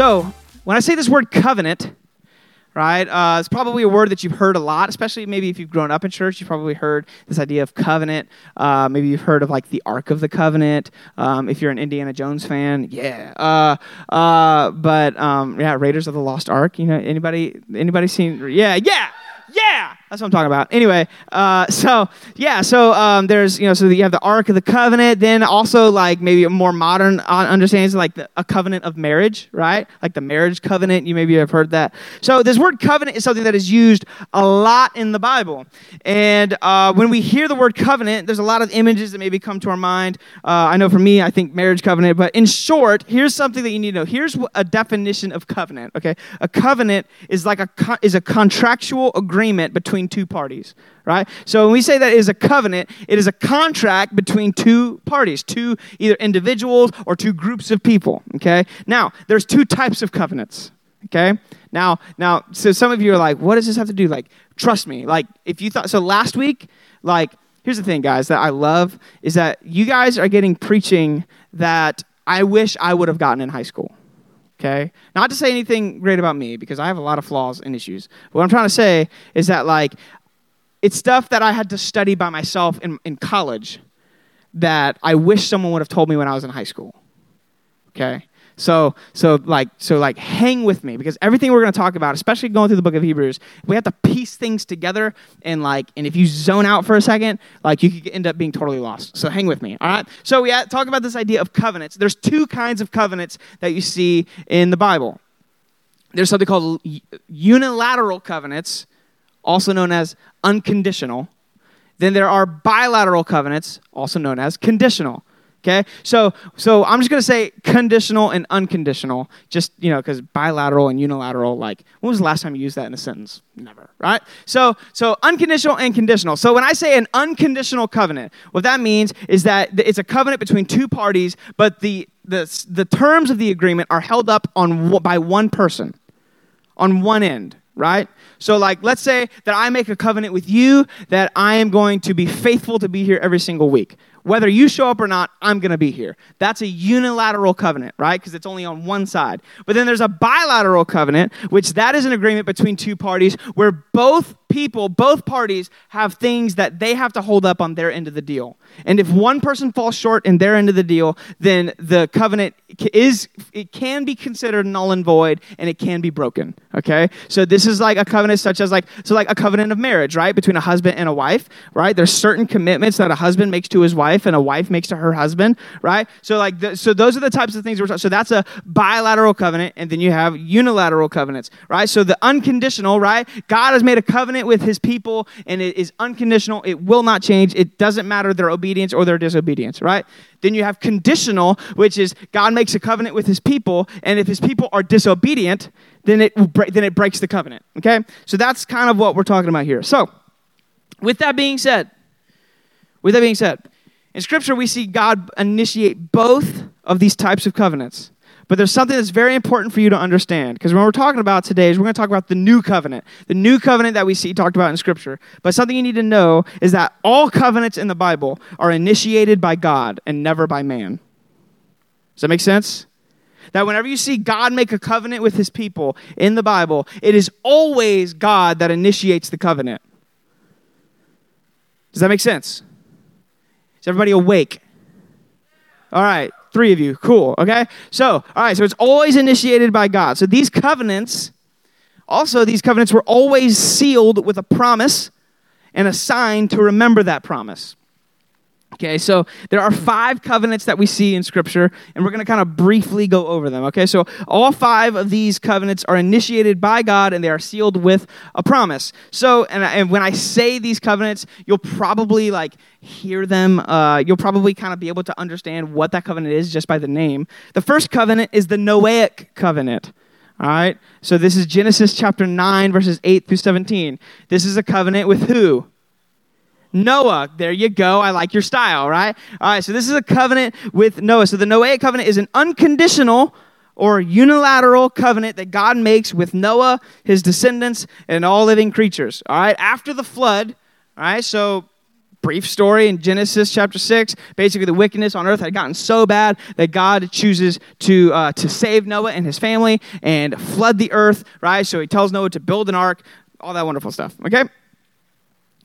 So, when I say this word covenant, right, uh, it's probably a word that you've heard a lot, especially maybe if you've grown up in church. You've probably heard this idea of covenant. Uh, maybe you've heard of like the Ark of the Covenant. Um, if you're an Indiana Jones fan, yeah. Uh, uh but um, yeah, Raiders of the Lost Ark. You know, anybody anybody seen? Yeah, yeah, yeah. That's what I'm talking about. Anyway, uh, so yeah, so um, there's you know, so you have the Ark of the Covenant. Then also like maybe a more modern uh, understanding like the, a covenant of marriage, right? Like the marriage covenant. You maybe have heard that. So this word covenant is something that is used a lot in the Bible. And uh, when we hear the word covenant, there's a lot of images that maybe come to our mind. Uh, I know for me, I think marriage covenant. But in short, here's something that you need to know. Here's a definition of covenant. Okay, a covenant is like a is a contractual agreement between between two parties, right? So when we say that is a covenant, it is a contract between two parties, two either individuals or two groups of people, okay? Now, there's two types of covenants, okay? Now, now, so some of you are like, what does this have to do? Like, trust me, like, if you thought, so last week, like, here's the thing, guys, that I love is that you guys are getting preaching that I wish I would have gotten in high school okay? Not to say anything great about me because I have a lot of flaws and issues. What I'm trying to say is that, like, it's stuff that I had to study by myself in, in college that I wish someone would have told me when I was in high school, okay? So, so like, so like, hang with me because everything we're going to talk about, especially going through the book of Hebrews, we have to piece things together and like, and if you zone out for a second, like, you could end up being totally lost. So, hang with me. All right. So, we talk about this idea of covenants. There's two kinds of covenants that you see in the Bible. There's something called unilateral covenants, also known as unconditional. Then there are bilateral covenants, also known as conditional. Okay, so so I'm just gonna say conditional and unconditional, just you know, because bilateral and unilateral. Like, when was the last time you used that in a sentence? Never, right? So so unconditional and conditional. So when I say an unconditional covenant, what that means is that it's a covenant between two parties, but the the the terms of the agreement are held up on by one person, on one end right? So, like, let's say that I make a covenant with you that I am going to be faithful to be here every single week. Whether you show up or not, I'm going to be here. That's a unilateral covenant, right? Because it's only on one side. But then there's a bilateral covenant, which that is an agreement between two parties where both people, both parties have things that they have to hold up on their end of the deal. And if one person falls short in their end of the deal, then the covenant is it can be considered null and void and it can be broken. Okay? So this is like a covenant such as like so like a covenant of marriage, right? Between a husband and a wife, right? There's certain commitments that a husband makes to his wife and a wife makes to her husband, right? So like the, so those are the types of things we're talking. So that's a bilateral covenant and then you have unilateral covenants, right? So the unconditional, right? God has made a covenant with his people and it is unconditional. It will not change. It doesn't matter their obedience or their disobedience, right? Then you have conditional, which is God makes a covenant with his people, and if his people are disobedient, then it, then it breaks the covenant. Okay? So that's kind of what we're talking about here. So, with that being said, with that being said, in Scripture we see God initiate both of these types of covenants. But there's something that's very important for you to understand. Because when we're talking about today is we're going to talk about the new covenant. The new covenant that we see talked about in Scripture. But something you need to know is that all covenants in the Bible are initiated by God and never by man. Does that make sense? That whenever you see God make a covenant with his people in the Bible, it is always God that initiates the covenant. Does that make sense? Is everybody awake? All right. Three of you. Cool. Okay? So, all right, so it's always initiated by God. So these covenants, also, these covenants were always sealed with a promise and a sign to remember that promise. Okay, so there are five covenants that we see in Scripture, and we're going to kind of briefly go over them. Okay, so all five of these covenants are initiated by God and they are sealed with a promise. So, and, and when I say these covenants, you'll probably like hear them. Uh, you'll probably kind of be able to understand what that covenant is just by the name. The first covenant is the Noahic covenant. All right, so this is Genesis chapter 9, verses 8 through 17. This is a covenant with who? Noah. There you go. I like your style, right? All right, so this is a covenant with Noah. So the Noahic covenant is an unconditional or unilateral covenant that God makes with Noah, his descendants, and all living creatures. All right, after the flood, all right, so brief story in Genesis chapter 6. Basically, the wickedness on earth had gotten so bad that God chooses to, uh, to save Noah and his family and flood the earth, right? So he tells Noah to build an ark, all that wonderful stuff, okay?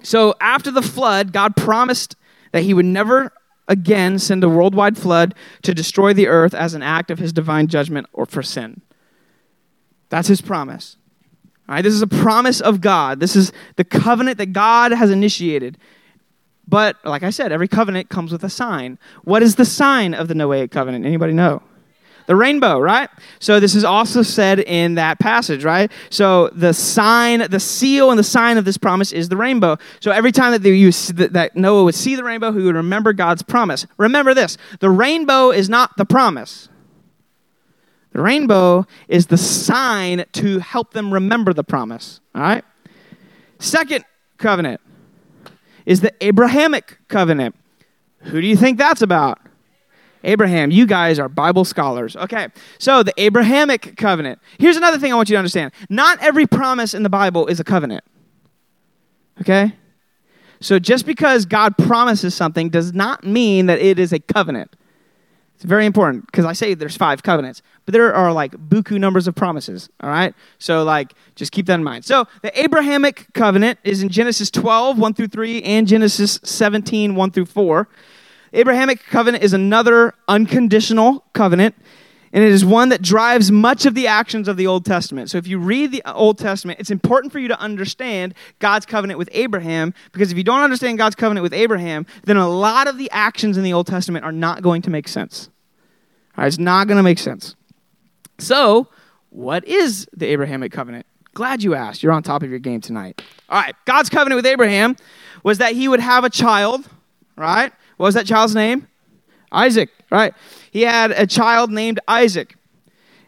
So after the flood, God promised that he would never again send a worldwide flood to destroy the earth as an act of his divine judgment or for sin. That's his promise. All right, this is a promise of God. This is the covenant that God has initiated. But like I said, every covenant comes with a sign. What is the sign of the Noahic covenant? Anybody know? The rainbow, right? So this is also said in that passage, right? So the sign, the seal and the sign of this promise is the rainbow. So every time that, you, that Noah would see the rainbow, he would remember God's promise. Remember this, the rainbow is not the promise. The rainbow is the sign to help them remember the promise, all right? Second covenant, is the Abrahamic covenant. Who do you think that's about? Abraham. You guys are Bible scholars. Okay, so the Abrahamic covenant. Here's another thing I want you to understand not every promise in the Bible is a covenant. Okay? So just because God promises something does not mean that it is a covenant. It's very important because I say there's five covenants, but there are like buku numbers of promises. All right? So, like, just keep that in mind. So, the Abrahamic covenant is in Genesis 12, 1 through 3, and Genesis 17, 1 through 4. Abrahamic covenant is another unconditional covenant, and it is one that drives much of the actions of the Old Testament. So, if you read the Old Testament, it's important for you to understand God's covenant with Abraham, because if you don't understand God's covenant with Abraham, then a lot of the actions in the Old Testament are not going to make sense. It's not going to make sense. So, what is the Abrahamic covenant? Glad you asked. You're on top of your game tonight. All right, God's covenant with Abraham was that he would have a child, right? What was that child's name? Isaac, right? He had a child named Isaac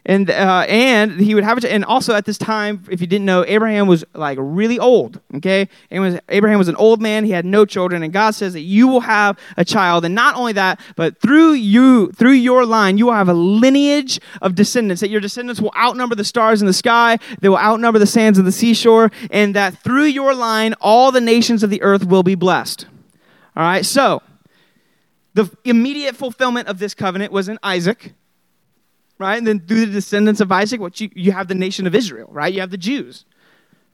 and uh, and he would have it. And also at this time, if you didn't know, Abraham was like really old. Okay, was, Abraham was an old man. He had no children, and God says that you will have a child, and not only that, but through you, through your line, you will have a lineage of descendants. That your descendants will outnumber the stars in the sky. They will outnumber the sands of the seashore, and that through your line, all the nations of the earth will be blessed. All right, so. The immediate fulfillment of this covenant was in Isaac, right? And then through the descendants of Isaac, what you, you have the nation of Israel, right? You have the Jews.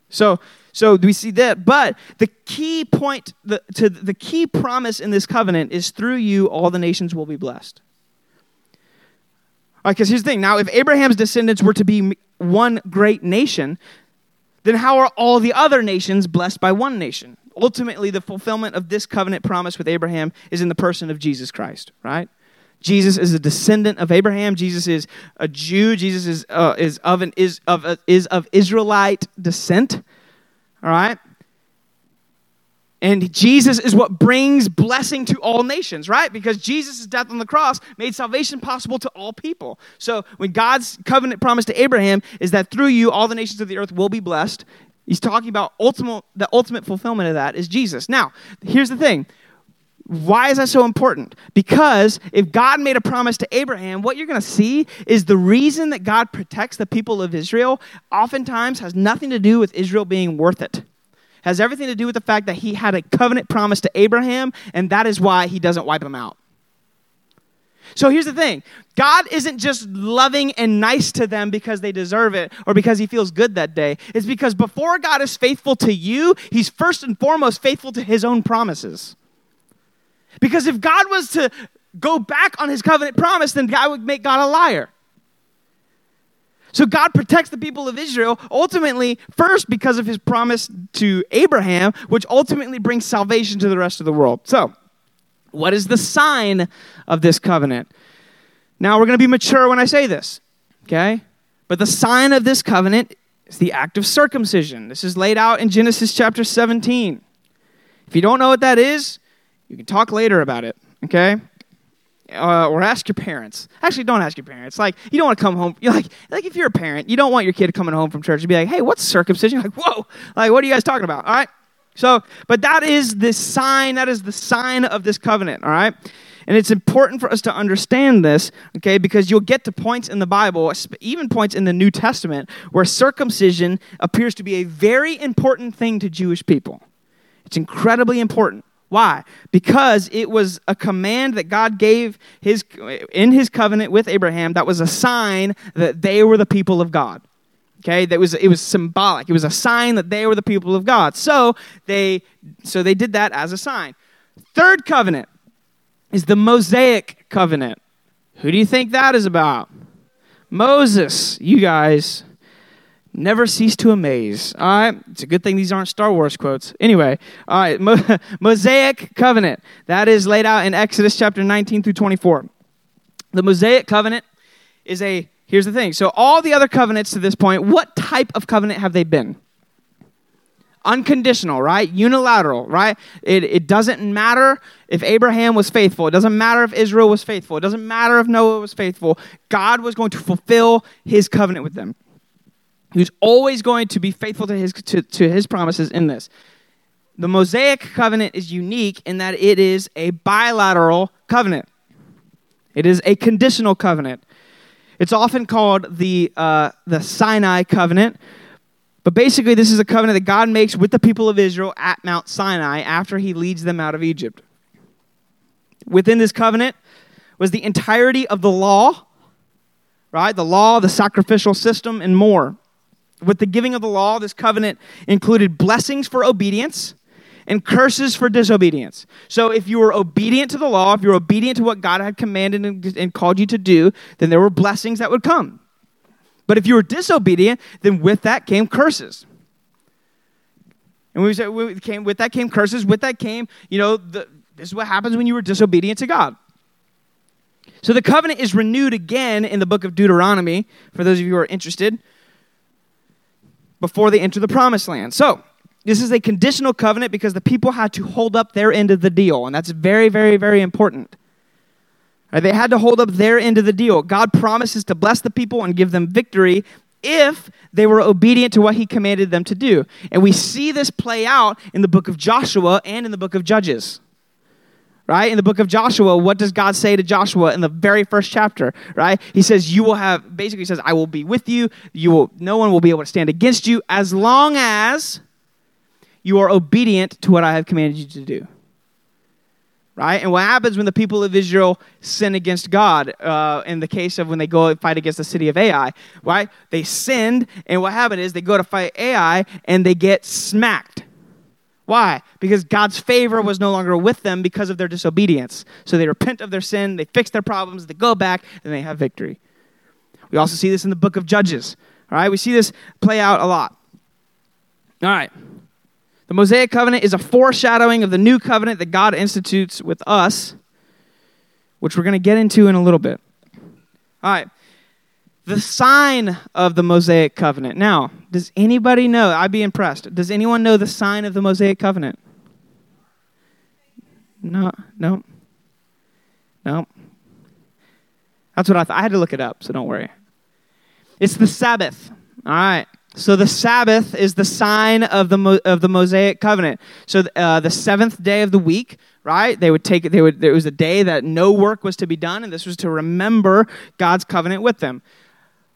So, so we see that. But the key point, the, to the key promise in this covenant is through you, all the nations will be blessed. All right, because here's the thing. Now, if Abraham's descendants were to be one great nation, then how are all the other nations blessed by one nation? Ultimately, the fulfillment of this covenant promise with Abraham is in the person of Jesus Christ, right? Jesus is a descendant of Abraham. Jesus is a Jew. Jesus is, uh, is, of, an, is, of, uh, is of Israelite descent. All right? And Jesus is what brings blessing to all nations, right? Because Jesus' death on the cross made salvation possible to all people. So when God's covenant promise to Abraham is that through you all the nations of the earth will be blessed, he's talking about ultimate, the ultimate fulfillment of that is Jesus. Now, here's the thing why is that so important? Because if God made a promise to Abraham, what you're going to see is the reason that God protects the people of Israel oftentimes has nothing to do with Israel being worth it. Has everything to do with the fact that he had a covenant promise to Abraham, and that is why he doesn't wipe them out. So here's the thing God isn't just loving and nice to them because they deserve it or because he feels good that day. It's because before God is faithful to you, he's first and foremost faithful to his own promises. Because if God was to go back on his covenant promise, then God would make God a liar. So God protects the people of Israel ultimately, first because of his promise to Abraham, which ultimately brings salvation to the rest of the world. So, what is the sign of this covenant? Now, we're going to be mature when I say this, okay? But the sign of this covenant is the act of circumcision. This is laid out in Genesis chapter 17. If you don't know what that is, you can talk later about it, okay? Uh, or ask your parents. Actually, don't ask your parents. Like, you don't want to come home. You're like, like if you're a parent, you don't want your kid coming home from church and be like, "Hey, what's circumcision?" Like, "Whoa!" Like, what are you guys talking about? All right. So, but that is the sign. That is the sign of this covenant. All right. And it's important for us to understand this, okay, because you'll get to points in the Bible, even points in the New Testament, where circumcision appears to be a very important thing to Jewish people. It's incredibly important. Why? Because it was a command that God gave his, in his covenant with Abraham that was a sign that they were the people of God. Okay, that was it was symbolic. It was a sign that they were the people of God. So they so they did that as a sign. Third covenant is the Mosaic covenant. Who do you think that is about? Moses. You guys never cease to amaze. All right, it's a good thing these aren't Star Wars quotes. Anyway, all right, Mo- Mosaic covenant that is laid out in Exodus chapter 19 through 24. The Mosaic covenant is a here's the thing. So all the other covenants to this point, what type of covenant have they been? Unconditional, right? Unilateral, right? It, it doesn't matter if Abraham was faithful. It doesn't matter if Israel was faithful. It doesn't matter if Noah was faithful. God was going to fulfill his covenant with them. He was always going to be faithful to his, to, to his promises in this. The Mosaic covenant is unique in that it is a bilateral covenant, it is a conditional covenant. It's often called the, uh, the Sinai covenant but basically, this is a covenant that God makes with the people of Israel at Mount Sinai after he leads them out of Egypt. Within this covenant was the entirety of the law, right? The law, the sacrificial system, and more. With the giving of the law, this covenant included blessings for obedience and curses for disobedience. So if you were obedient to the law, if you were obedient to what God had commanded and, and called you to do, then there were blessings that would come. But if you were disobedient, then with that came curses. And we said we came with that came curses. With that came, you know, the, this is what happens when you were disobedient to God. So the covenant is renewed again in the book of Deuteronomy, for those of you who are interested, before they enter the promised land. So this is a conditional covenant because the people had to hold up their end of the deal, and that's very, very, very important. They had to hold up their end of the deal. God promises to bless the people and give them victory if they were obedient to what he commanded them to do. And we see this play out in the book of Joshua and in the book of Judges. Right? In the book of Joshua, what does God say to Joshua in the very first chapter? Right? He says, You will have, basically, says, I will be with you. You will, no one will be able to stand against you as long as you are obedient to what I have commanded you to do right? And what happens when the people of Israel sin against God uh, in the case of when they go and fight against the city of Ai, right? They sinned, and what happened is they go to fight Ai and they get smacked. Why? Because God's favor was no longer with them because of their disobedience. So they repent of their sin, they fix their problems, they go back, and they have victory. We also see this in the book of Judges. All right, we see this play out a lot. All right. The Mosaic covenant is a foreshadowing of the new covenant that God institutes with us, which we're going to get into in a little bit. All right. The sign of the Mosaic covenant. Now, does anybody know? I'd be impressed. Does anyone know the sign of the Mosaic covenant? No, no, no. That's what I thought. I had to look it up, so don't worry. It's the Sabbath. All right. So the Sabbath is the sign of the of the Mosaic covenant. So uh, the seventh day of the week, right? They would take it. They would. There was a day that no work was to be done, and this was to remember God's covenant with them.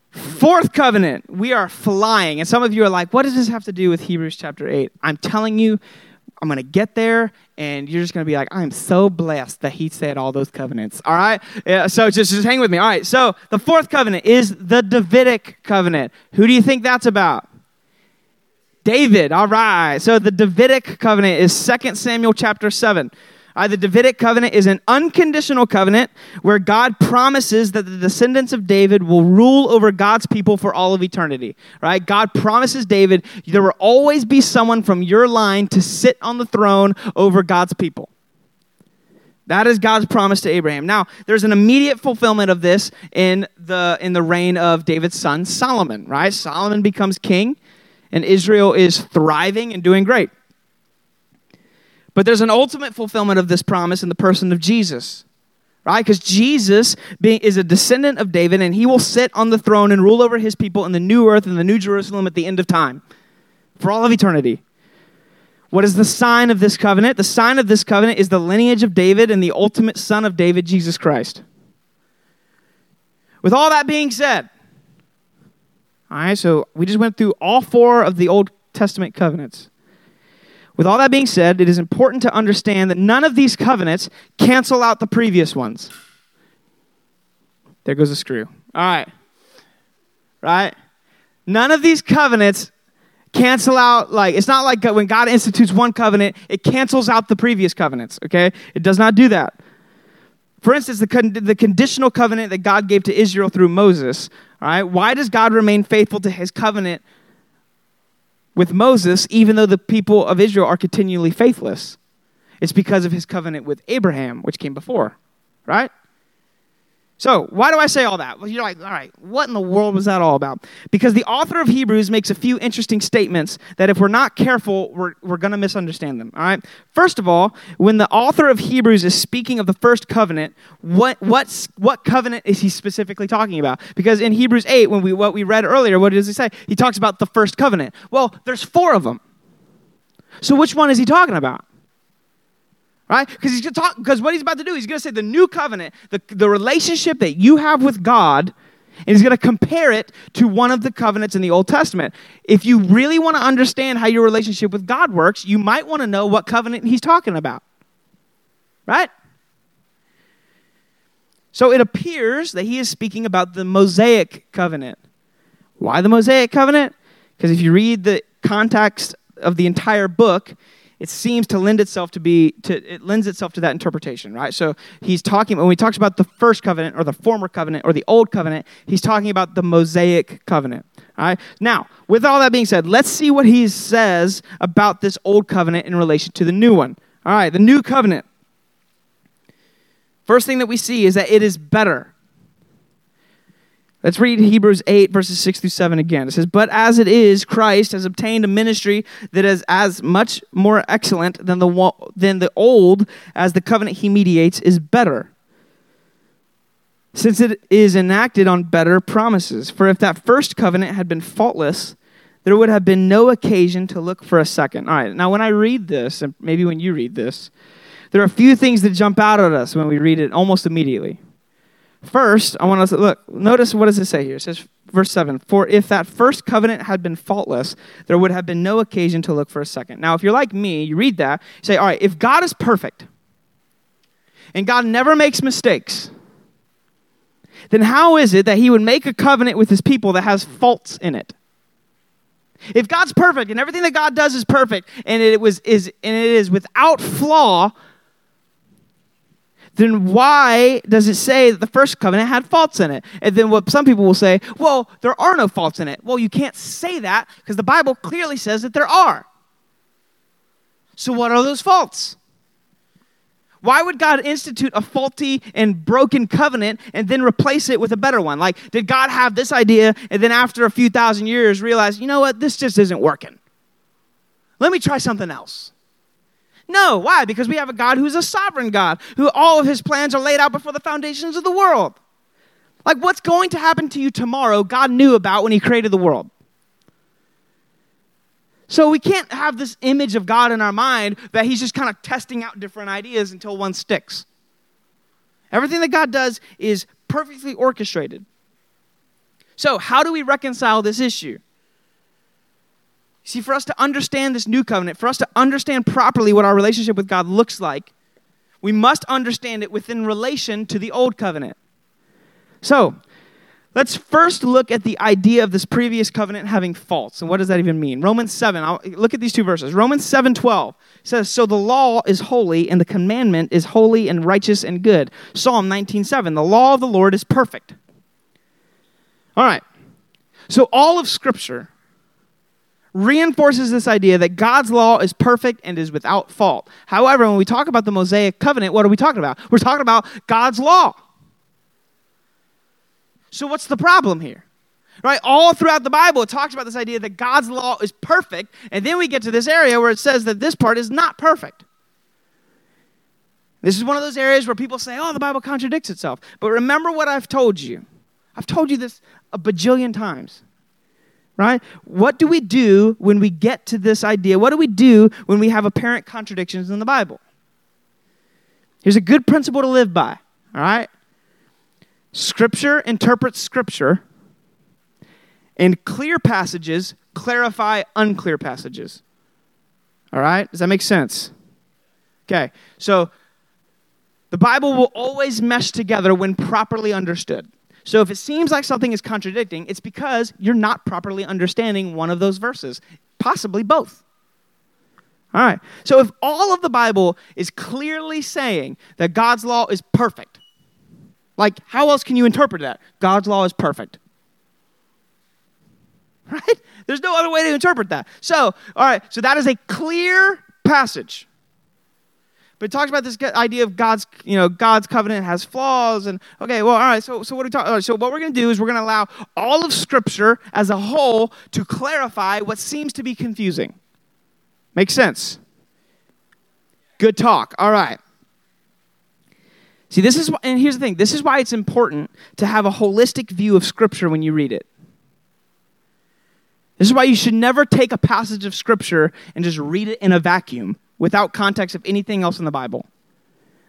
Fourth covenant, we are flying, and some of you are like, "What does this have to do with Hebrews chapter 8? I'm telling you, I'm going to get there, and you're just going to be like, I'm so blessed that he said all those covenants. All right? Yeah, so just, just hang with me. All right. So the fourth covenant is the Davidic covenant. Who do you think that's about? David. All right. So the Davidic covenant is 2 Samuel chapter 7. Uh, the Davidic covenant is an unconditional covenant where God promises that the descendants of David will rule over God's people for all of eternity. Right? God promises David there will always be someone from your line to sit on the throne over God's people. That is God's promise to Abraham. Now, there's an immediate fulfillment of this in the in the reign of David's son Solomon, right? Solomon becomes king and Israel is thriving and doing great. But there's an ultimate fulfillment of this promise in the person of Jesus. Right? Because Jesus being, is a descendant of David, and he will sit on the throne and rule over his people in the new earth and the new Jerusalem at the end of time for all of eternity. What is the sign of this covenant? The sign of this covenant is the lineage of David and the ultimate son of David, Jesus Christ. With all that being said, all right, so we just went through all four of the Old Testament covenants. With all that being said, it is important to understand that none of these covenants cancel out the previous ones. There goes a screw. All right. Right? None of these covenants cancel out, like, it's not like when God institutes one covenant, it cancels out the previous covenants, okay? It does not do that. For instance, the, con- the conditional covenant that God gave to Israel through Moses, all right? Why does God remain faithful to his covenant with Moses, even though the people of Israel are continually faithless? It's because of his covenant with Abraham, which came before, right? So, why do I say all that? Well, you're like, all right, what in the world was that all about? Because the author of Hebrews makes a few interesting statements that if we're not careful, we're, we're going to misunderstand them. All right? First of all, when the author of Hebrews is speaking of the first covenant, what, what's, what covenant is he specifically talking about? Because in Hebrews 8, when we, what we read earlier, what does he say? He talks about the first covenant. Well, there's four of them. So, which one is he talking about? Right? Because he's going to talk. Because what he's about to do, he's going to say the new covenant, the, the relationship that you have with God, and he's going to compare it to one of the covenants in the Old Testament. If you really want to understand how your relationship with God works, you might want to know what covenant he's talking about, right? So it appears that he is speaking about the Mosaic covenant. Why the Mosaic covenant? Because if you read the context of the entire book, it seems to lend itself to be to it lends itself to that interpretation right? So he's talking when he talks about the first covenant or the former covenant or the old covenant he's talking about the mosaic covenant all right? Now with all that being said let's see what he says about this old covenant in relation to the new one. All right the new covenant. First thing that we see is that it is better Let's read Hebrews 8, verses 6 through 7 again. It says, But as it is, Christ has obtained a ministry that is as much more excellent than the, than the old, as the covenant he mediates is better, since it is enacted on better promises. For if that first covenant had been faultless, there would have been no occasion to look for a second. All right, now when I read this, and maybe when you read this, there are a few things that jump out at us when we read it almost immediately. First, I want to look, notice what does it say here? It says, verse 7 For if that first covenant had been faultless, there would have been no occasion to look for a second. Now, if you're like me, you read that, you say, All right, if God is perfect and God never makes mistakes, then how is it that he would make a covenant with his people that has faults in it? If God's perfect and everything that God does is perfect and it was is and it is without flaw, then why does it say that the first covenant had faults in it? And then what some people will say, well, there are no faults in it. Well, you can't say that because the Bible clearly says that there are. So, what are those faults? Why would God institute a faulty and broken covenant and then replace it with a better one? Like, did God have this idea and then after a few thousand years realize, you know what, this just isn't working? Let me try something else. No. Why? Because we have a God who's a sovereign God, who all of his plans are laid out before the foundations of the world. Like what's going to happen to you tomorrow, God knew about when he created the world. So we can't have this image of God in our mind that he's just kind of testing out different ideas until one sticks. Everything that God does is perfectly orchestrated. So, how do we reconcile this issue? See, for us to understand this new covenant, for us to understand properly what our relationship with God looks like, we must understand it within relation to the old covenant. So, let's first look at the idea of this previous covenant having faults. And what does that even mean? Romans 7, I'll, look at these two verses. Romans 7 12 says, So the law is holy, and the commandment is holy and righteous and good. Psalm 19 7, the law of the Lord is perfect. All right. So all of Scripture reinforces this idea that God's law is perfect and is without fault. However, when we talk about the Mosaic covenant, what are we talking about? We're talking about God's law. So, what's the problem here? Right? All throughout the Bible, it talks about this idea that God's law is perfect, and then we get to this area where it says that this part is not perfect. This is one of those areas where people say, oh, the Bible contradicts itself. But remember what I've told you. I've told you this a bajillion times right? What do we do when we get to this idea? What do we do when we have apparent contradictions in the Bible? Here's a good principle to live by, all right? Scripture interprets Scripture, and clear passages clarify unclear passages. All right? Does that make sense? Okay, so the Bible will always mesh together when properly understood. So if it seems like something is contradicting, it's because you're not properly understanding one of those verses, possibly both. All right. So if all of the Bible is clearly saying that God's law is perfect, like how else can you interpret that? God's law is perfect. Right? There's no other way to interpret that. So, all right, so that is a clear passage. But it talks about this idea of God's, you know, God's covenant has flaws, and okay, well, all right. So, so what are we talking? Right, so, what we're going to do is we're going to allow all of Scripture as a whole to clarify what seems to be confusing. Makes sense? Good talk. All right. See, this is, and here's the thing. This is why it's important to have a holistic view of Scripture when you read it. This is why you should never take a passage of Scripture and just read it in a vacuum without context of anything else in the Bible.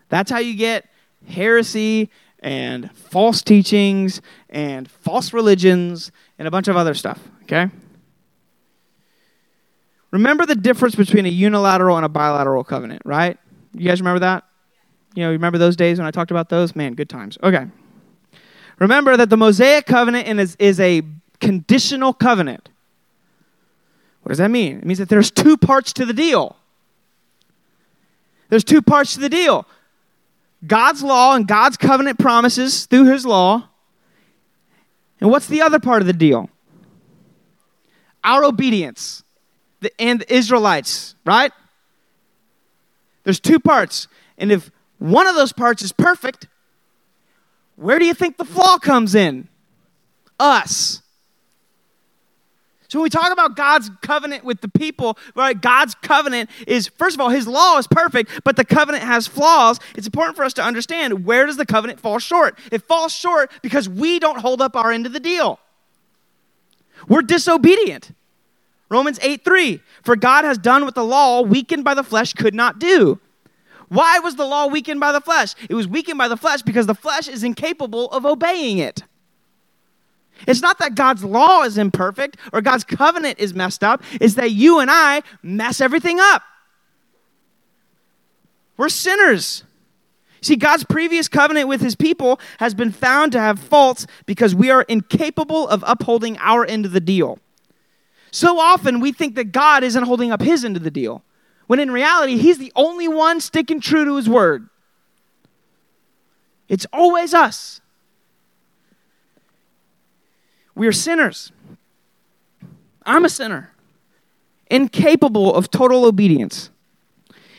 That's how you get heresy and false teachings and false religions and a bunch of other stuff, okay? Remember the difference between a unilateral and a bilateral covenant, right? You guys remember that? You know, remember those days when I talked about those? Man, good times. Okay. Remember that the Mosaic covenant is, is a conditional covenant. What does that mean? It means that there's two parts to the deal. There's two parts to the deal God's law and God's covenant promises through his law. And what's the other part of the deal? Our obedience and the Israelites, right? There's two parts. And if one of those parts is perfect, where do you think the flaw comes in? Us. So when we talk about God's covenant with the people, right? God's covenant is first of all his law is perfect, but the covenant has flaws. It's important for us to understand where does the covenant fall short? It falls short because we don't hold up our end of the deal. We're disobedient. Romans 8 3. For God has done what the law, weakened by the flesh, could not do. Why was the law weakened by the flesh? It was weakened by the flesh because the flesh is incapable of obeying it. It's not that God's law is imperfect or God's covenant is messed up, it's that you and I mess everything up. We're sinners. See, God's previous covenant with his people has been found to have faults because we are incapable of upholding our end of the deal. So often we think that God isn't holding up his end of the deal, when in reality, he's the only one sticking true to his word. It's always us. We are sinners. I'm a sinner, incapable of total obedience.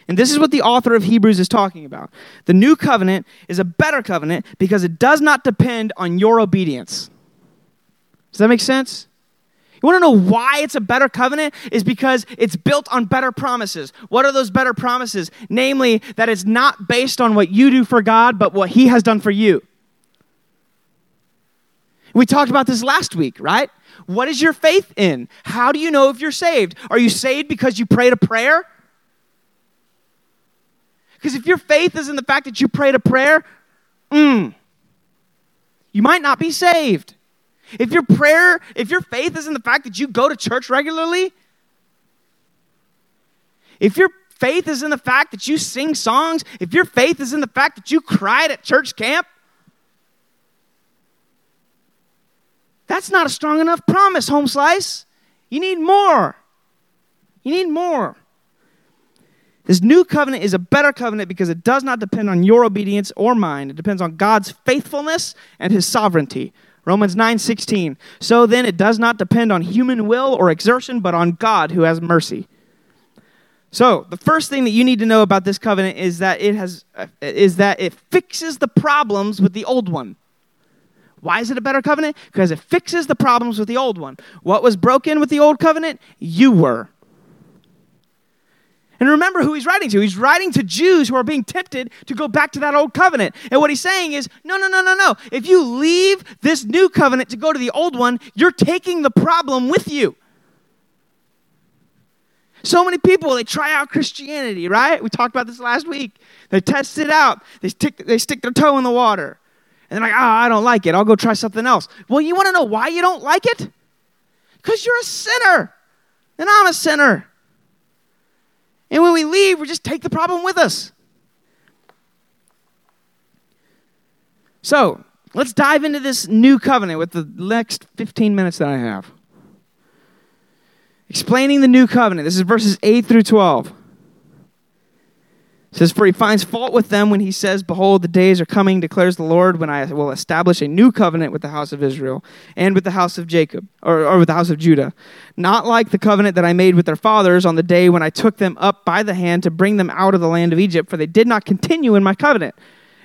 And this is what the author of Hebrews is talking about. The new covenant is a better covenant because it does not depend on your obedience. Does that make sense? You want to know why it's a better covenant? Is because it's built on better promises. What are those better promises? Namely, that it's not based on what you do for God, but what He has done for you. We talked about this last week, right? What is your faith in? How do you know if you're saved? Are you saved because you prayed a prayer? Because if your faith is in the fact that you prayed a prayer, mm, you might not be saved. If your prayer, if your faith is in the fact that you go to church regularly, if your faith is in the fact that you sing songs, if your faith is in the fact that you cried at church camp, That's not a strong enough promise, home slice. You need more. You need more. This new covenant is a better covenant because it does not depend on your obedience or mine. It depends on God's faithfulness and his sovereignty. Romans 9:16. So then it does not depend on human will or exertion but on God who has mercy. So, the first thing that you need to know about this covenant is that it has uh, is that it fixes the problems with the old one. Why is it a better covenant? Because it fixes the problems with the old one. What was broken with the old covenant? You were. And remember who he's writing to. He's writing to Jews who are being tempted to go back to that old covenant. And what he's saying is no, no, no, no, no. If you leave this new covenant to go to the old one, you're taking the problem with you. So many people, they try out Christianity, right? We talked about this last week. They test it out, they stick, they stick their toe in the water. And they're like, oh, I don't like it. I'll go try something else. Well, you want to know why you don't like it? Because you're a sinner. And I'm a sinner. And when we leave, we just take the problem with us. So, let's dive into this new covenant with the next 15 minutes that I have. Explaining the new covenant. This is verses 8 through 12. Says, For he finds fault with them when he says, Behold, the days are coming, declares the Lord, when I will establish a new covenant with the house of Israel and with the house of Jacob, or, or with the house of Judah. Not like the covenant that I made with their fathers on the day when I took them up by the hand to bring them out of the land of Egypt, for they did not continue in my covenant.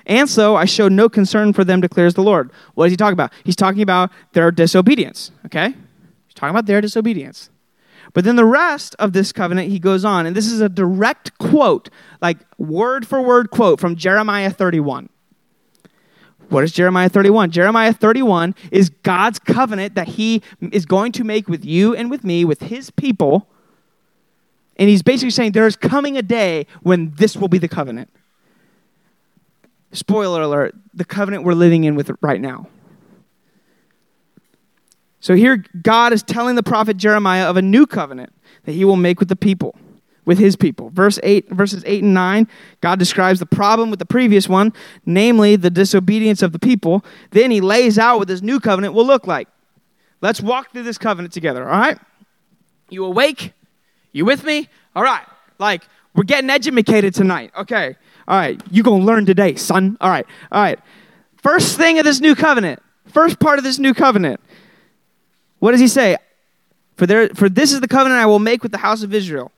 And so I showed no concern for them, declares the Lord. What is he talking about? He's talking about their disobedience, okay? He's talking about their disobedience. But then the rest of this covenant, he goes on, and this is a direct quote, like word for word quote from Jeremiah 31. What is Jeremiah 31? Jeremiah 31 is God's covenant that he is going to make with you and with me, with his people. And he's basically saying there is coming a day when this will be the covenant. Spoiler alert, the covenant we're living in with right now. So here, God is telling the prophet Jeremiah of a new covenant that he will make with the people, with his people. Verse 8, verses 8 and 9, God describes the problem with the previous one, namely the disobedience of the people. Then he lays out what this new covenant will look like. Let's walk through this covenant together, all right? You awake? You with me? All right. Like, we're getting educated tonight. Okay. All right. you going to learn today, son. All right. All right. First thing of this new covenant, first part of this new covenant what does he say? For, there, for this is the covenant I will make with the house of Israel.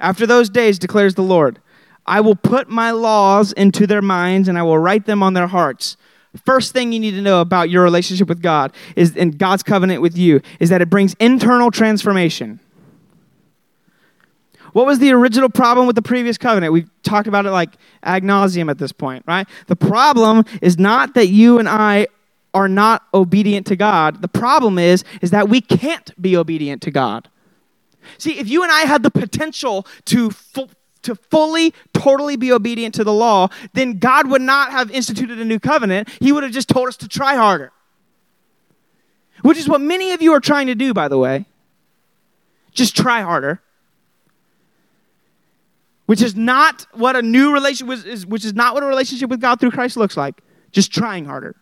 After those days, declares the Lord, I will put my laws into their minds and I will write them on their hearts. First thing you need to know about your relationship with God is in God's covenant with you is that it brings internal transformation. What was the original problem with the previous covenant? We've talked about it like ad nauseum at this point, right? The problem is not that you and I are not obedient to God. The problem is is that we can't be obedient to God. See, if you and I had the potential to fu- to fully, totally be obedient to the law, then God would not have instituted a new covenant. He would have just told us to try harder. Which is what many of you are trying to do, by the way. Just try harder. Which is not what a new relationship is, which is not what a relationship with God through Christ looks like. Just trying harder.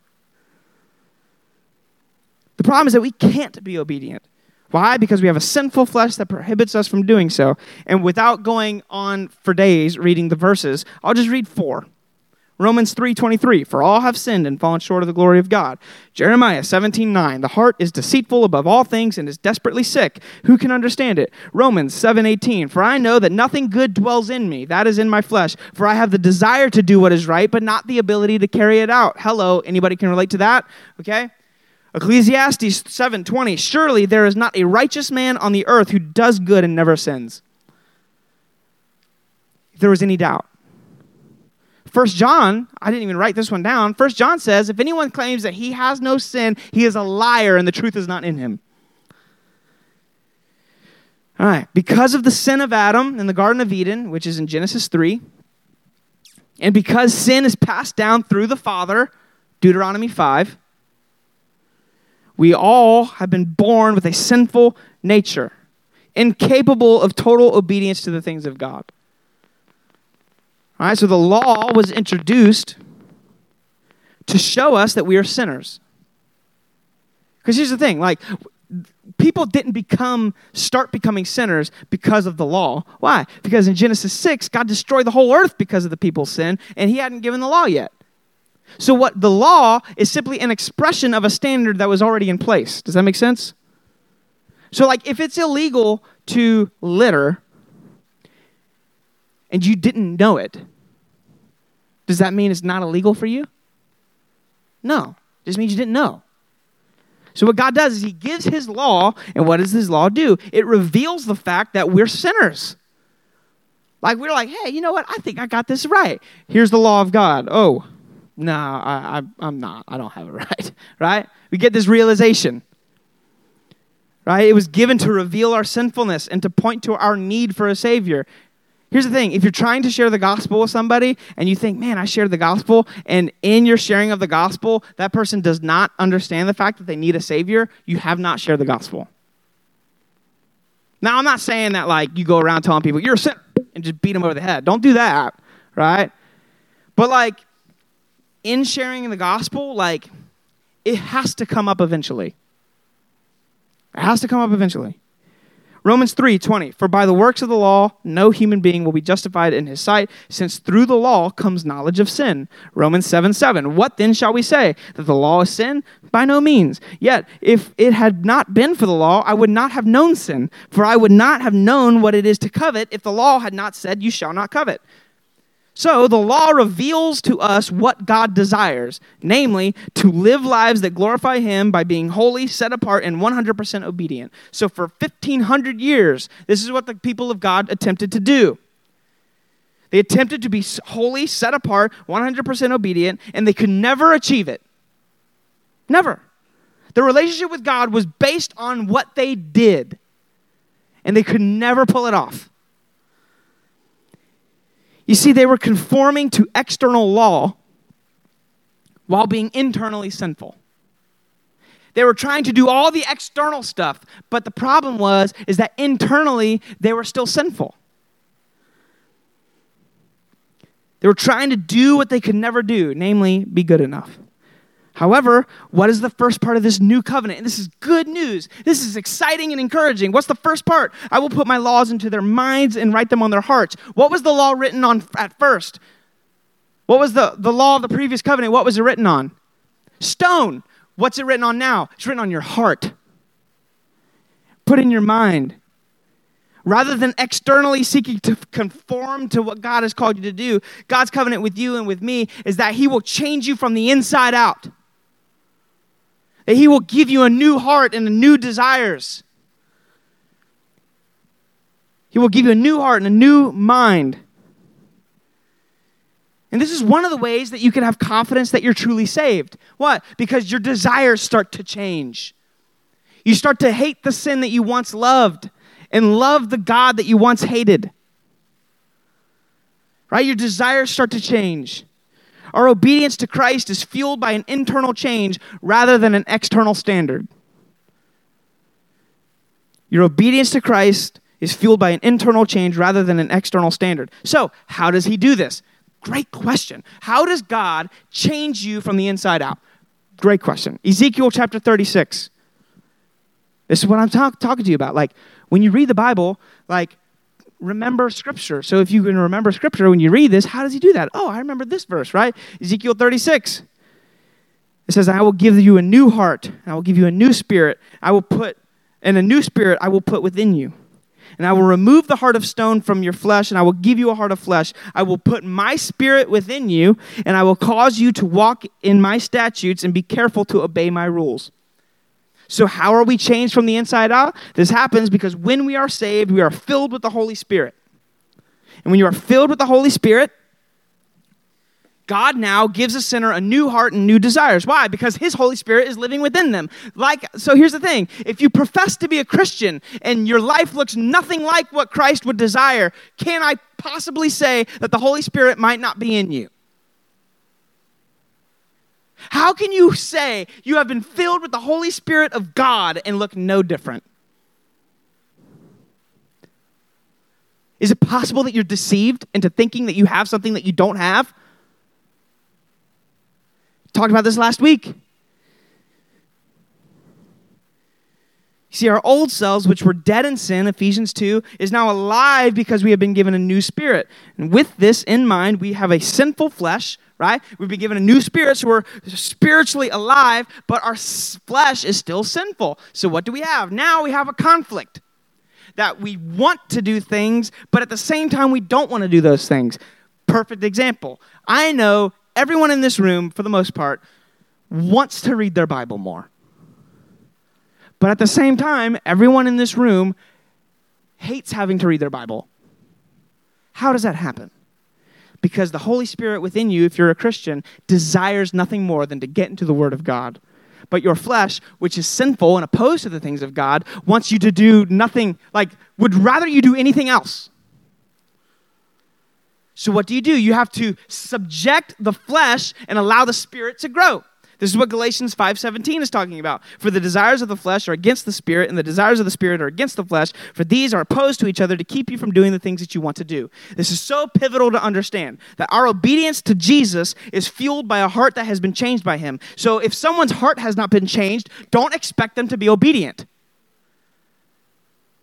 The problem is that we can't be obedient. Why? Because we have a sinful flesh that prohibits us from doing so. And without going on for days reading the verses, I'll just read four. Romans 3:23 For all have sinned and fallen short of the glory of God. Jeremiah 17:9 The heart is deceitful above all things and is desperately sick. Who can understand it? Romans 7:18 For I know that nothing good dwells in me, that is in my flesh, for I have the desire to do what is right but not the ability to carry it out. Hello, anybody can relate to that? Okay? Ecclesiastes 7:20 Surely there is not a righteous man on the earth who does good and never sins. If there was any doubt. First John, I didn't even write this one down. First John says, if anyone claims that he has no sin, he is a liar and the truth is not in him. All right, because of the sin of Adam in the Garden of Eden, which is in Genesis 3, and because sin is passed down through the Father, Deuteronomy 5, we all have been born with a sinful nature, incapable of total obedience to the things of God. All right, so the law was introduced to show us that we are sinners. Because here's the thing, like people didn't become start becoming sinners because of the law. Why? Because in Genesis 6, God destroyed the whole earth because of the people's sin, and he hadn't given the law yet. So, what the law is simply an expression of a standard that was already in place. Does that make sense? So, like, if it's illegal to litter and you didn't know it, does that mean it's not illegal for you? No. It just means you didn't know. So, what God does is He gives His law, and what does His law do? It reveals the fact that we're sinners. Like, we're like, hey, you know what? I think I got this right. Here's the law of God. Oh, no, I, I, I'm not. I don't have it right. Right? We get this realization. Right? It was given to reveal our sinfulness and to point to our need for a Savior. Here's the thing if you're trying to share the gospel with somebody and you think, man, I shared the gospel, and in your sharing of the gospel, that person does not understand the fact that they need a Savior, you have not shared the gospel. Now, I'm not saying that like you go around telling people, you're a sinner. and just beat them over the head. Don't do that, right? But like in sharing the gospel, like it has to come up eventually. It has to come up eventually. Romans 3 20. For by the works of the law, no human being will be justified in his sight, since through the law comes knowledge of sin. Romans 7 7. What then shall we say? That the law is sin? By no means. Yet, if it had not been for the law, I would not have known sin. For I would not have known what it is to covet if the law had not said, You shall not covet. So the law reveals to us what God desires, namely, to live lives that glorify Him by being holy, set apart, and 100% obedient. So for 1500 years, this is what the people of God attempted to do. They attempted to be holy, set apart, 100% obedient, and they could never achieve it. Never. The relationship with God was based on what they did, and they could never pull it off. You see, they were conforming to external law while being internally sinful. They were trying to do all the external stuff, but the problem was is that internally they were still sinful. They were trying to do what they could never do, namely be good enough. However, what is the first part of this new covenant? And this is good news. This is exciting and encouraging. What's the first part? I will put my laws into their minds and write them on their hearts. What was the law written on at first? What was the, the law of the previous covenant? What was it written on? Stone. What's it written on now? It's written on your heart. Put in your mind. Rather than externally seeking to conform to what God has called you to do, God's covenant with you and with me is that He will change you from the inside out. That He will give you a new heart and a new desires. He will give you a new heart and a new mind. And this is one of the ways that you can have confidence that you're truly saved. What? Because your desires start to change. You start to hate the sin that you once loved and love the God that you once hated. Right? Your desires start to change. Our obedience to Christ is fueled by an internal change rather than an external standard. Your obedience to Christ is fueled by an internal change rather than an external standard. So, how does he do this? Great question. How does God change you from the inside out? Great question. Ezekiel chapter 36. This is what I'm talk- talking to you about. Like, when you read the Bible, like, remember scripture. So if you can remember scripture when you read this, how does he do that? Oh, I remember this verse, right? Ezekiel 36. It says, I will give you a new heart, I will give you a new spirit. I will put, and a new spirit I will put within you. And I will remove the heart of stone from your flesh, and I will give you a heart of flesh. I will put my spirit within you, and I will cause you to walk in my statutes and be careful to obey my rules. So, how are we changed from the inside out? This happens because when we are saved, we are filled with the Holy Spirit. And when you are filled with the Holy Spirit, God now gives a sinner a new heart and new desires. Why? Because his Holy Spirit is living within them. Like so here's the thing. If you profess to be a Christian and your life looks nothing like what Christ would desire, can I possibly say that the Holy Spirit might not be in you? How can you say you have been filled with the Holy Spirit of God and look no different? Is it possible that you're deceived into thinking that you have something that you don't have? Talked about this last week. See, our old selves, which were dead in sin, Ephesians 2, is now alive because we have been given a new spirit. And with this in mind, we have a sinful flesh, right? We've been given a new spirit, so we're spiritually alive, but our flesh is still sinful. So what do we have? Now we have a conflict that we want to do things, but at the same time, we don't want to do those things. Perfect example. I know everyone in this room, for the most part, wants to read their Bible more. But at the same time, everyone in this room hates having to read their Bible. How does that happen? Because the Holy Spirit within you, if you're a Christian, desires nothing more than to get into the Word of God. But your flesh, which is sinful and opposed to the things of God, wants you to do nothing, like, would rather you do anything else. So, what do you do? You have to subject the flesh and allow the Spirit to grow. This is what Galatians 5:17 is talking about. For the desires of the flesh are against the spirit and the desires of the spirit are against the flesh, for these are opposed to each other to keep you from doing the things that you want to do. This is so pivotal to understand that our obedience to Jesus is fueled by a heart that has been changed by him. So if someone's heart has not been changed, don't expect them to be obedient.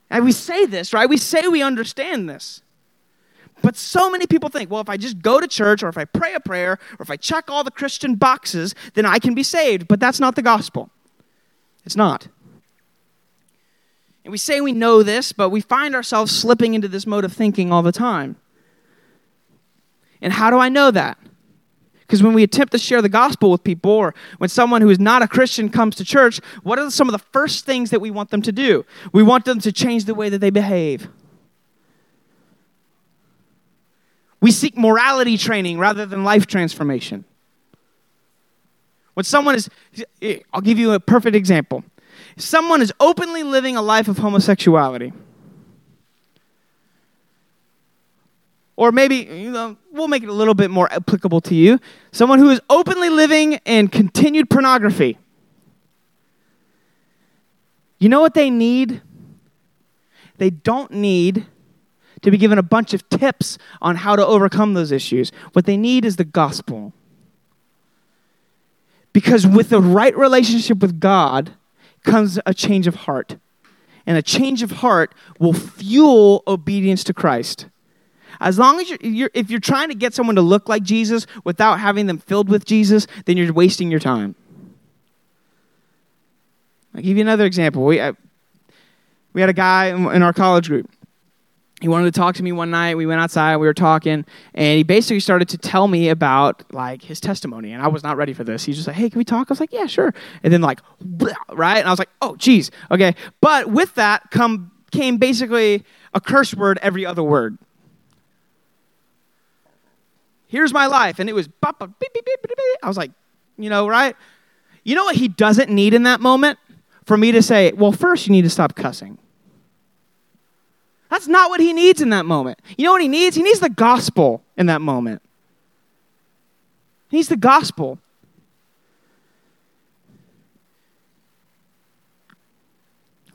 And we say this, right? We say we understand this. But so many people think, well, if I just go to church or if I pray a prayer or if I check all the Christian boxes, then I can be saved. But that's not the gospel. It's not. And we say we know this, but we find ourselves slipping into this mode of thinking all the time. And how do I know that? Because when we attempt to share the gospel with people, or when someone who is not a Christian comes to church, what are some of the first things that we want them to do? We want them to change the way that they behave. We seek morality training rather than life transformation. When someone is, I'll give you a perfect example. Someone is openly living a life of homosexuality. Or maybe, you know, we'll make it a little bit more applicable to you. Someone who is openly living in continued pornography. You know what they need? They don't need to be given a bunch of tips on how to overcome those issues. What they need is the gospel. Because with the right relationship with God comes a change of heart. And a change of heart will fuel obedience to Christ. As long as you're, you're, if you're trying to get someone to look like Jesus without having them filled with Jesus, then you're wasting your time. I'll give you another example. We, I, we had a guy in our college group he wanted to talk to me one night. We went outside, we were talking, and he basically started to tell me about like his testimony. And I was not ready for this. He's just like, "Hey, can we talk?" I was like, "Yeah, sure." And then like, right? And I was like, "Oh, geez, okay." But with that come came basically a curse word every other word. Here's my life, and it was I was like, you know, right? You know what he doesn't need in that moment? For me to say, well, first you need to stop cussing. That's not what he needs in that moment. You know what he needs? He needs the gospel in that moment. He needs the gospel.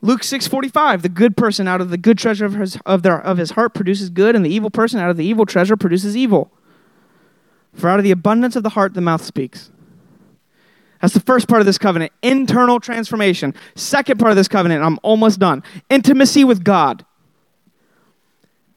Luke 6:45 the good person out of the good treasure of his, of, their, of his heart produces good and the evil person out of the evil treasure produces evil. For out of the abundance of the heart the mouth speaks. That's the first part of this covenant, internal transformation. Second part of this covenant, I'm almost done. Intimacy with God.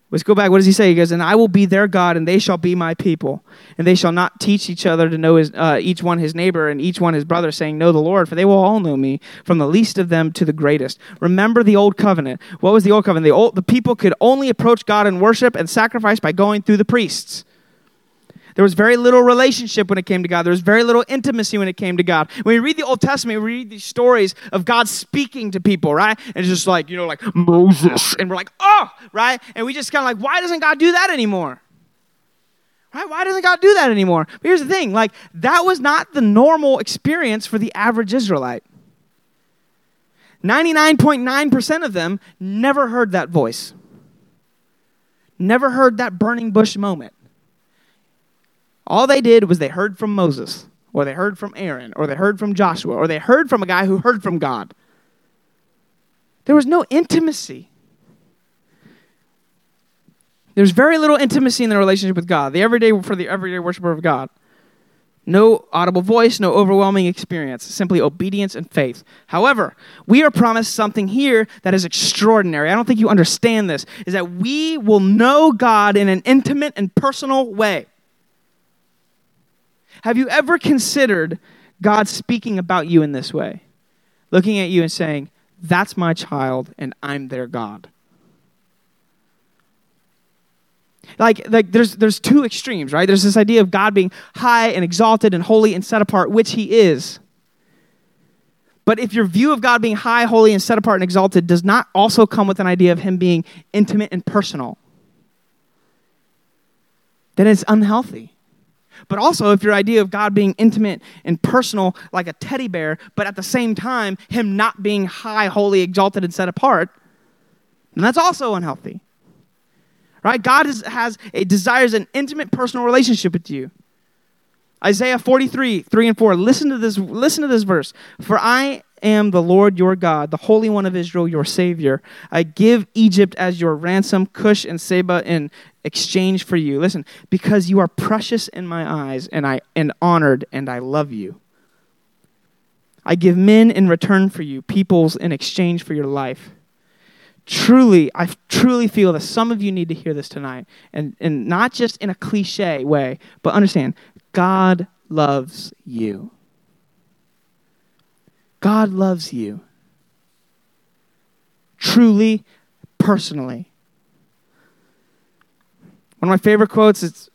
Let's go back. What does he say? He goes, And I will be their God, and they shall be my people. And they shall not teach each other to know his, uh, each one his neighbor and each one his brother, saying, Know the Lord, for they will all know me, from the least of them to the greatest. Remember the old covenant. What was the old covenant? The, old, the people could only approach God and worship and sacrifice by going through the priests. There was very little relationship when it came to God. There was very little intimacy when it came to God. When we read the Old Testament, we read these stories of God speaking to people, right? And it's just like, you know, like Moses. And we're like, oh, right? And we just kind of like, why doesn't God do that anymore? Right? Why doesn't God do that anymore? But here's the thing like, that was not the normal experience for the average Israelite. 99.9% of them never heard that voice, never heard that burning bush moment. All they did was they heard from Moses, or they heard from Aaron, or they heard from Joshua, or they heard from a guy who heard from God. There was no intimacy. There's very little intimacy in the relationship with God, the everyday for the everyday worshiper of God. No audible voice, no overwhelming experience, simply obedience and faith. However, we are promised something here that is extraordinary. I don't think you understand this, is that we will know God in an intimate and personal way. Have you ever considered God speaking about you in this way? Looking at you and saying, That's my child, and I'm their God. Like, like there's, there's two extremes, right? There's this idea of God being high and exalted and holy and set apart, which He is. But if your view of God being high, holy, and set apart and exalted does not also come with an idea of Him being intimate and personal, then it's unhealthy. But also, if your idea of God being intimate and personal like a teddy bear, but at the same time, Him not being high, holy, exalted, and set apart, then that's also unhealthy. Right? God is, has a desires an intimate personal relationship with you. Isaiah 43, 3 and 4. Listen to this, listen to this verse. For I am the Lord your God, the Holy One of Israel, your Savior. I give Egypt as your ransom, Cush and Seba in exchange for you. Listen, because you are precious in my eyes and I and honored and I love you. I give men in return for you, peoples in exchange for your life. Truly, I truly feel that some of you need to hear this tonight. And, and not just in a cliche way, but understand God loves you. God loves you. Truly, personally. One of my favorite quotes is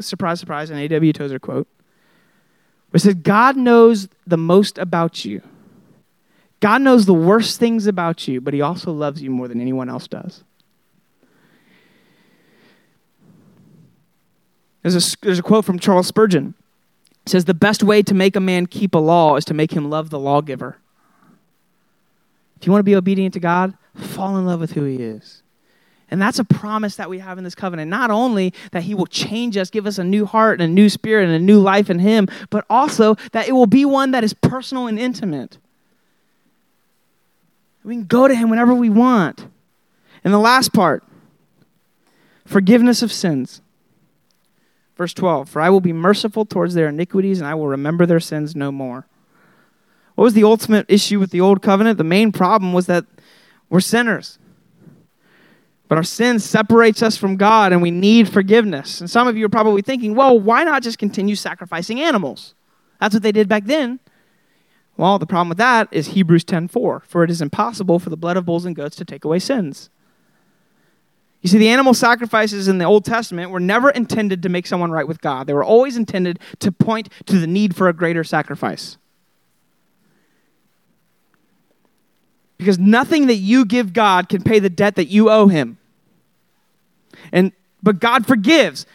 surprise, surprise, an A.W. Tozer quote. It says, God knows the most about you. God knows the worst things about you, but He also loves you more than anyone else does. There's a, there's a quote from Charles Spurgeon. It says, The best way to make a man keep a law is to make him love the lawgiver. If you want to be obedient to God, fall in love with who He is. And that's a promise that we have in this covenant. Not only that He will change us, give us a new heart and a new spirit and a new life in Him, but also that it will be one that is personal and intimate. We can go to Him whenever we want. And the last part forgiveness of sins. Verse 12 For I will be merciful towards their iniquities, and I will remember their sins no more. What was the ultimate issue with the old covenant? The main problem was that we're sinners. But our sin separates us from God and we need forgiveness. And some of you are probably thinking, well, why not just continue sacrificing animals? That's what they did back then. Well, the problem with that is Hebrews 10:4, for it is impossible for the blood of bulls and goats to take away sins. You see, the animal sacrifices in the Old Testament were never intended to make someone right with God. They were always intended to point to the need for a greater sacrifice. Because nothing that you give God can pay the debt that you owe him. And but God forgives.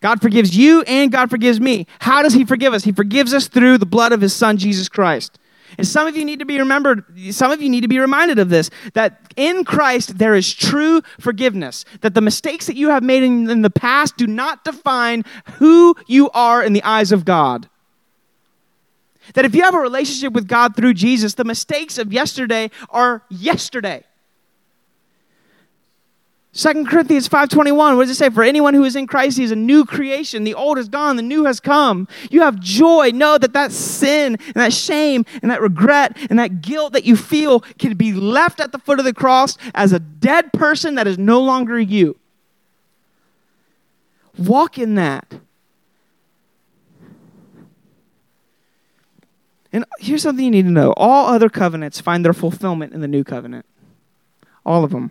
God forgives you and God forgives me. How does he forgive us? He forgives us through the blood of his son Jesus Christ. And some of you need to be remembered, some of you need to be reminded of this that in Christ there is true forgiveness. That the mistakes that you have made in, in the past do not define who you are in the eyes of God. That if you have a relationship with God through Jesus, the mistakes of yesterday are yesterday. 2 Corinthians 5:21 what does it say? For anyone who is in Christ he is a new creation. The old is gone the new has come. You have joy. Know that that sin and that shame and that regret and that guilt that you feel can be left at the foot of the cross as a dead person that is no longer you. Walk in that and here's something you need to know all other covenants find their fulfillment in the new covenant all of them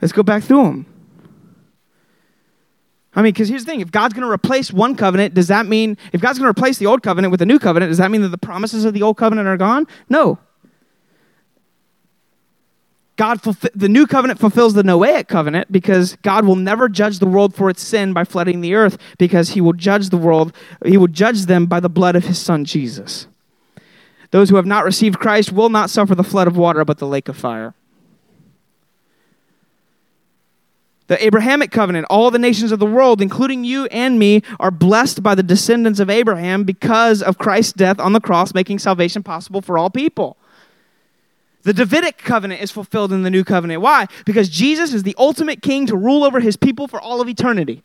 Let's go back through them. I mean, because here's the thing if God's going to replace one covenant, does that mean, if God's going to replace the old covenant with a new covenant, does that mean that the promises of the old covenant are gone? No. God the new covenant fulfills the Noahic covenant because God will never judge the world for its sin by flooding the earth because he will judge the world, he will judge them by the blood of his son Jesus. Those who have not received Christ will not suffer the flood of water but the lake of fire. The Abrahamic covenant, all the nations of the world, including you and me, are blessed by the descendants of Abraham because of Christ's death on the cross, making salvation possible for all people. The Davidic covenant is fulfilled in the new covenant. Why? Because Jesus is the ultimate king to rule over his people for all of eternity.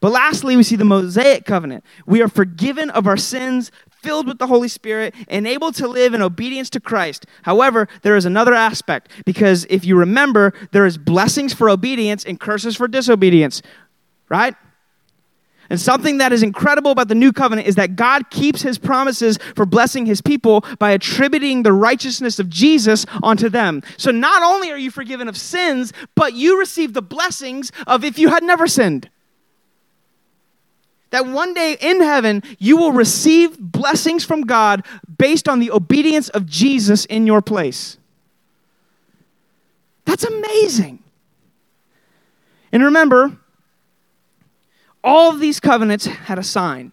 But lastly, we see the Mosaic covenant. We are forgiven of our sins filled with the Holy Spirit and able to live in obedience to Christ. However, there is another aspect because if you remember, there is blessings for obedience and curses for disobedience, right? And something that is incredible about the new covenant is that God keeps his promises for blessing his people by attributing the righteousness of Jesus onto them. So not only are you forgiven of sins, but you receive the blessings of if you had never sinned. That one day in heaven, you will receive blessings from God based on the obedience of Jesus in your place. That's amazing. And remember, all of these covenants had a sign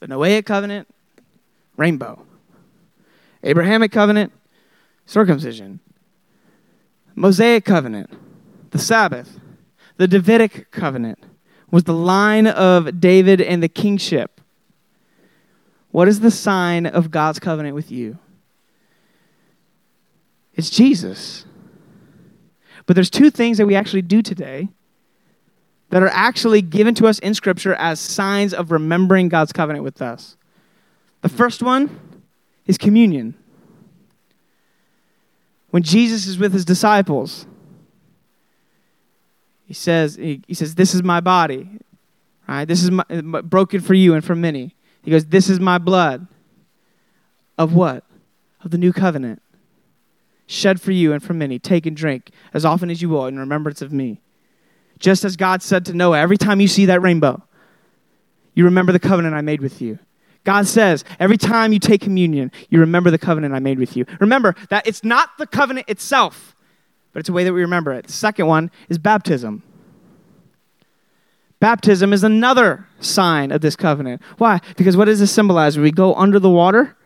the Noahic covenant, rainbow. Abrahamic covenant, circumcision. Mosaic covenant, the Sabbath. The Davidic covenant, was the line of David and the kingship. What is the sign of God's covenant with you? It's Jesus. But there's two things that we actually do today that are actually given to us in Scripture as signs of remembering God's covenant with us. The first one is communion. When Jesus is with his disciples, he says, he, he says, This is my body, right? This is my, broken for you and for many. He goes, This is my blood. Of what? Of the new covenant. Shed for you and for many. Take and drink as often as you will in remembrance of me. Just as God said to Noah, every time you see that rainbow, you remember the covenant I made with you. God says, every time you take communion, you remember the covenant I made with you. Remember that it's not the covenant itself, but it's a way that we remember it. The second one is baptism. Baptism is another sign of this covenant. Why? Because what does this symbolize? When we go under the water,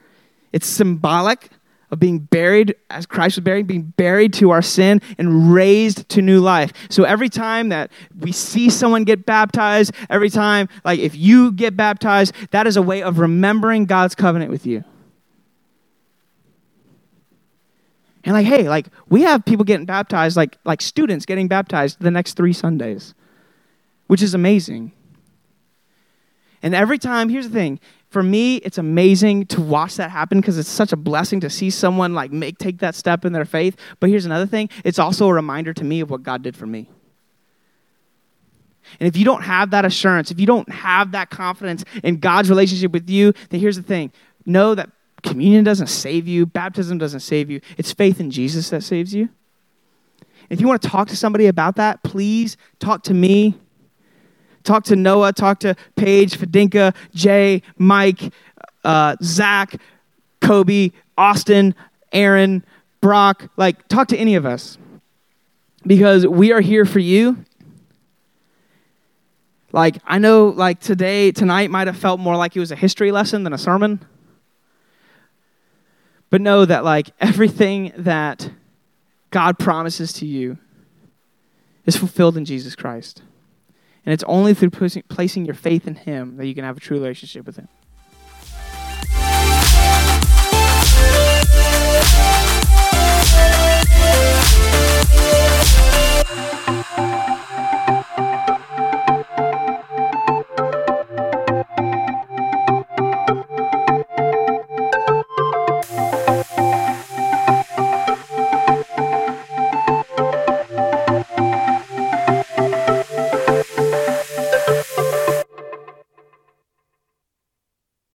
it's symbolic of being buried as Christ was buried, being buried to our sin and raised to new life. So every time that we see someone get baptized, every time, like if you get baptized, that is a way of remembering God's covenant with you. And like, hey, like we have people getting baptized, like like students getting baptized the next three Sundays, which is amazing. And every time, here's the thing: for me, it's amazing to watch that happen because it's such a blessing to see someone like make take that step in their faith. But here's another thing: it's also a reminder to me of what God did for me. And if you don't have that assurance, if you don't have that confidence in God's relationship with you, then here's the thing: know that communion doesn't save you, baptism doesn't save you. It's faith in Jesus that saves you. If you want to talk to somebody about that, please talk to me Talk to Noah, talk to Paige, Fadinka, Jay, Mike, uh, Zach, Kobe, Austin, Aaron, Brock. Like, talk to any of us because we are here for you. Like, I know, like, today, tonight might have felt more like it was a history lesson than a sermon. But know that, like, everything that God promises to you is fulfilled in Jesus Christ. And it's only through placing your faith in Him that you can have a true relationship with Him.